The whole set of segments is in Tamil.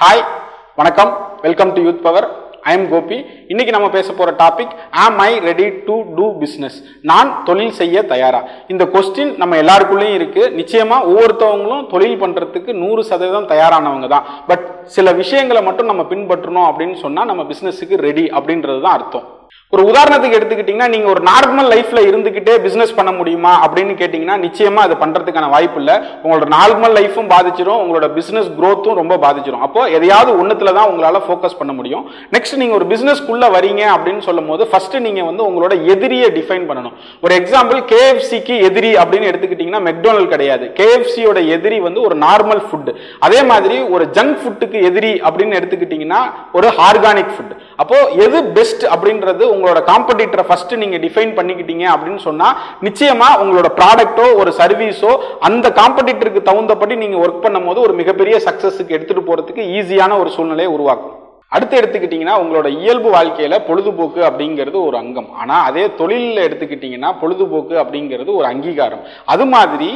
ஹாய் வணக்கம். Welcome to youth power I am Gopi இன்னைக்கு நம்ம பேச போகிற topic am I ready to do business நான் தொழில் செய்ய தயாரா? இந்த கொஸ்டின் நம்ம எல்லாருக்குள்ளேயும் இருக்குது நிச்சயமாக ஒவ்வொருத்தவங்களும் தொழில் பண்ணுறதுக்கு நூறு சதவீதம் தயாரானவங்க தான். பட் சில விஷயங்களை மட்டும் நம்ம பின்பற்றணும் அப்படின்னு சொன்னால் நம்ம பிஸ்னஸுக்கு ரெடி அப்படின்றது தான் அர்த்தம். ஒரு உதாரணத்துக்கு எடுத்துக்கிட்டிங்கன்னா நீங்கள் ஒரு நார்மல் லைஃப்பில் இருந்துக்கிட்டே பிஸ்னஸ் பண்ண முடியுமா அப்படின்னு கேட்டீங்கன்னா நிச்சயமாக அது பண்ணுறதுக்கான வாய்ப்பு இல்லை. உங்களோட நார்மல் லைஃபும் பாதிச்சிடும் உங்களோட பிஸ்னஸ் க்ரோத்தும் ரொம்ப பாதிச்சிடும் அப்போ எதையாவது ஒன்றுத்துல தான் உங்களால் ஃபோக்கஸ் பண்ண முடியும். நெக்ஸ்ட் நீங்கள் ஒரு பிஸ்னஸ்க்குள்ளே வரீங்க அப்படின்னு சொல்லும் போது ஃபர்ஸ்ட் நீங்கள் வந்து உங்களோட எதிரியை டிஃபைன் பண்ணணும். ஒரு எக்ஸாம்பிள் கேஎஃப்சிக்கு எதிரி அப்படின்னு எடுத்துக்கிட்டிங்கன்னா மெக்டோனல் கிடையாது. கேஎஃப்சியோட எதிரி வந்து ஒரு நார்மல் ஃபுட் அதே மாதிரி ஒரு ஜங்க் ஃபுட்டுக்கு எதிரி அப்படின்னு எடுத்துக்கிட்டிங்கன்னா ஒரு ஆர்கானிக் ஃபுட் அப்போ எது பெஸ்ட் அப்படின்றது உங்களோட காம்படிட்டரை ஃபர்ஸ்ட் நீங்க டிஃபைன் பண்ணிக்கிட்டீங்க அப்படின்னு சொன்னா நிச்சயமா உங்களோட ப்ராடக்ட்டோ ஒரு சர்வீஸோ அந்த காம்படிட்டருக்கு தகுந்தபடி நீங்க ஒர்க் பண்ணும்போது ஒரு மிகப்பெரிய சக்சஸுக்கு எடுத்துட்டு போறதுக்கு ஈஸியான ஒரு சூழ்நிலையை உருவாக்கும். அடுத்து எடுத்துக்கிட்டிங்கன்னா உங்களோட இயல்பு வாழ்க்கையில் பொழுதுபோக்கு அப்படிங்கிறது ஒரு அங்கம். ஆனால் அதே தொழிலில் எடுத்துக்கிட்டிங்கன்னா பொழுதுபோக்கு அப்படிங்கிறது ஒரு அங்கீகாரம். அது மாதிரி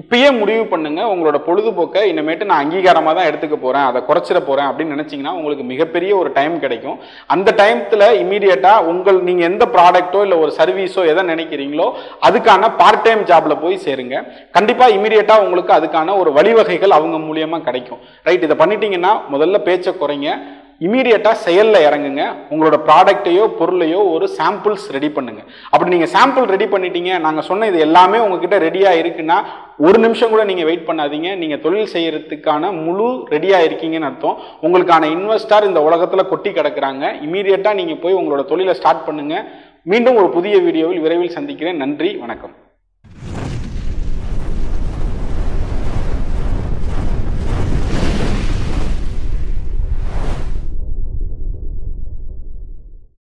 இப்பயே முடிவு பண்ணுங்க. உங்களோட பொழுதுபோக்கை இனிமேட்டு நான் அங்கீகாரமாக தான் எடுத்துக்க போறேன். அதை குறைச்சிட போறேன் அப்படின்னு நினச்சிங்கன்னா உங்களுக்கு மிகப்பெரிய ஒரு டைம் கிடைக்கும். அந்த டைம்ல இமீடியட்டா உங்கள் நீங்க எந்த ப்ராடக்ட்டோ இல்லை ஒரு சர்வீஸோ எதை நினைக்கிறீங்களோ அதுக்கான பார்ட் டைம் ஜாப்ல போய் சேருங்க. கண்டிப்பா இமீடியட்டா உங்களுக்கு அதுக்கான ஒரு வழிவகைகள் அவங்க மூலியமா கிடைக்கும். ரைட் இதை பண்ணிட்டீங்கன்னா முதல்ல பேச்சை குறைங்க. இமீடியட்டாக செயலில் இறங்குங்க. உங்களோட ப்ராடக்ட்டையோ பொருளையோ ஒரு சாம்பிள்ஸ் ரெடி பண்ணுங்க. அப்படி நீங்கள் சாம்பிள் ரெடி பண்ணிட்டீங்க நாங்கள் சொன்ன இது எல்லாமே உங்ககிட்ட ரெடியாக இருக்குன்னா ஒரு நிமிஷம் கூட நீங்கள் வெயிட் பண்ணாதீங்க. நீங்கள் தொழில் செய்கிறதுக்கான முழு ரெடியாக இருக்கீங்கன்னு அர்த்தம். உங்களுக்கான இன்வெஸ்டார் இந்த உலகத்தில் கொட்டி கிடக்குறாங்க. இமீடியட்டாக நீங்கள் போய் உங்களோட தொழிலை ஸ்டார்ட் பண்ணுங்கள் மீண்டும் ஒரு புதிய வீடியோவில் விரைவில் சந்திக்கிறேன். நன்றி வணக்கம்.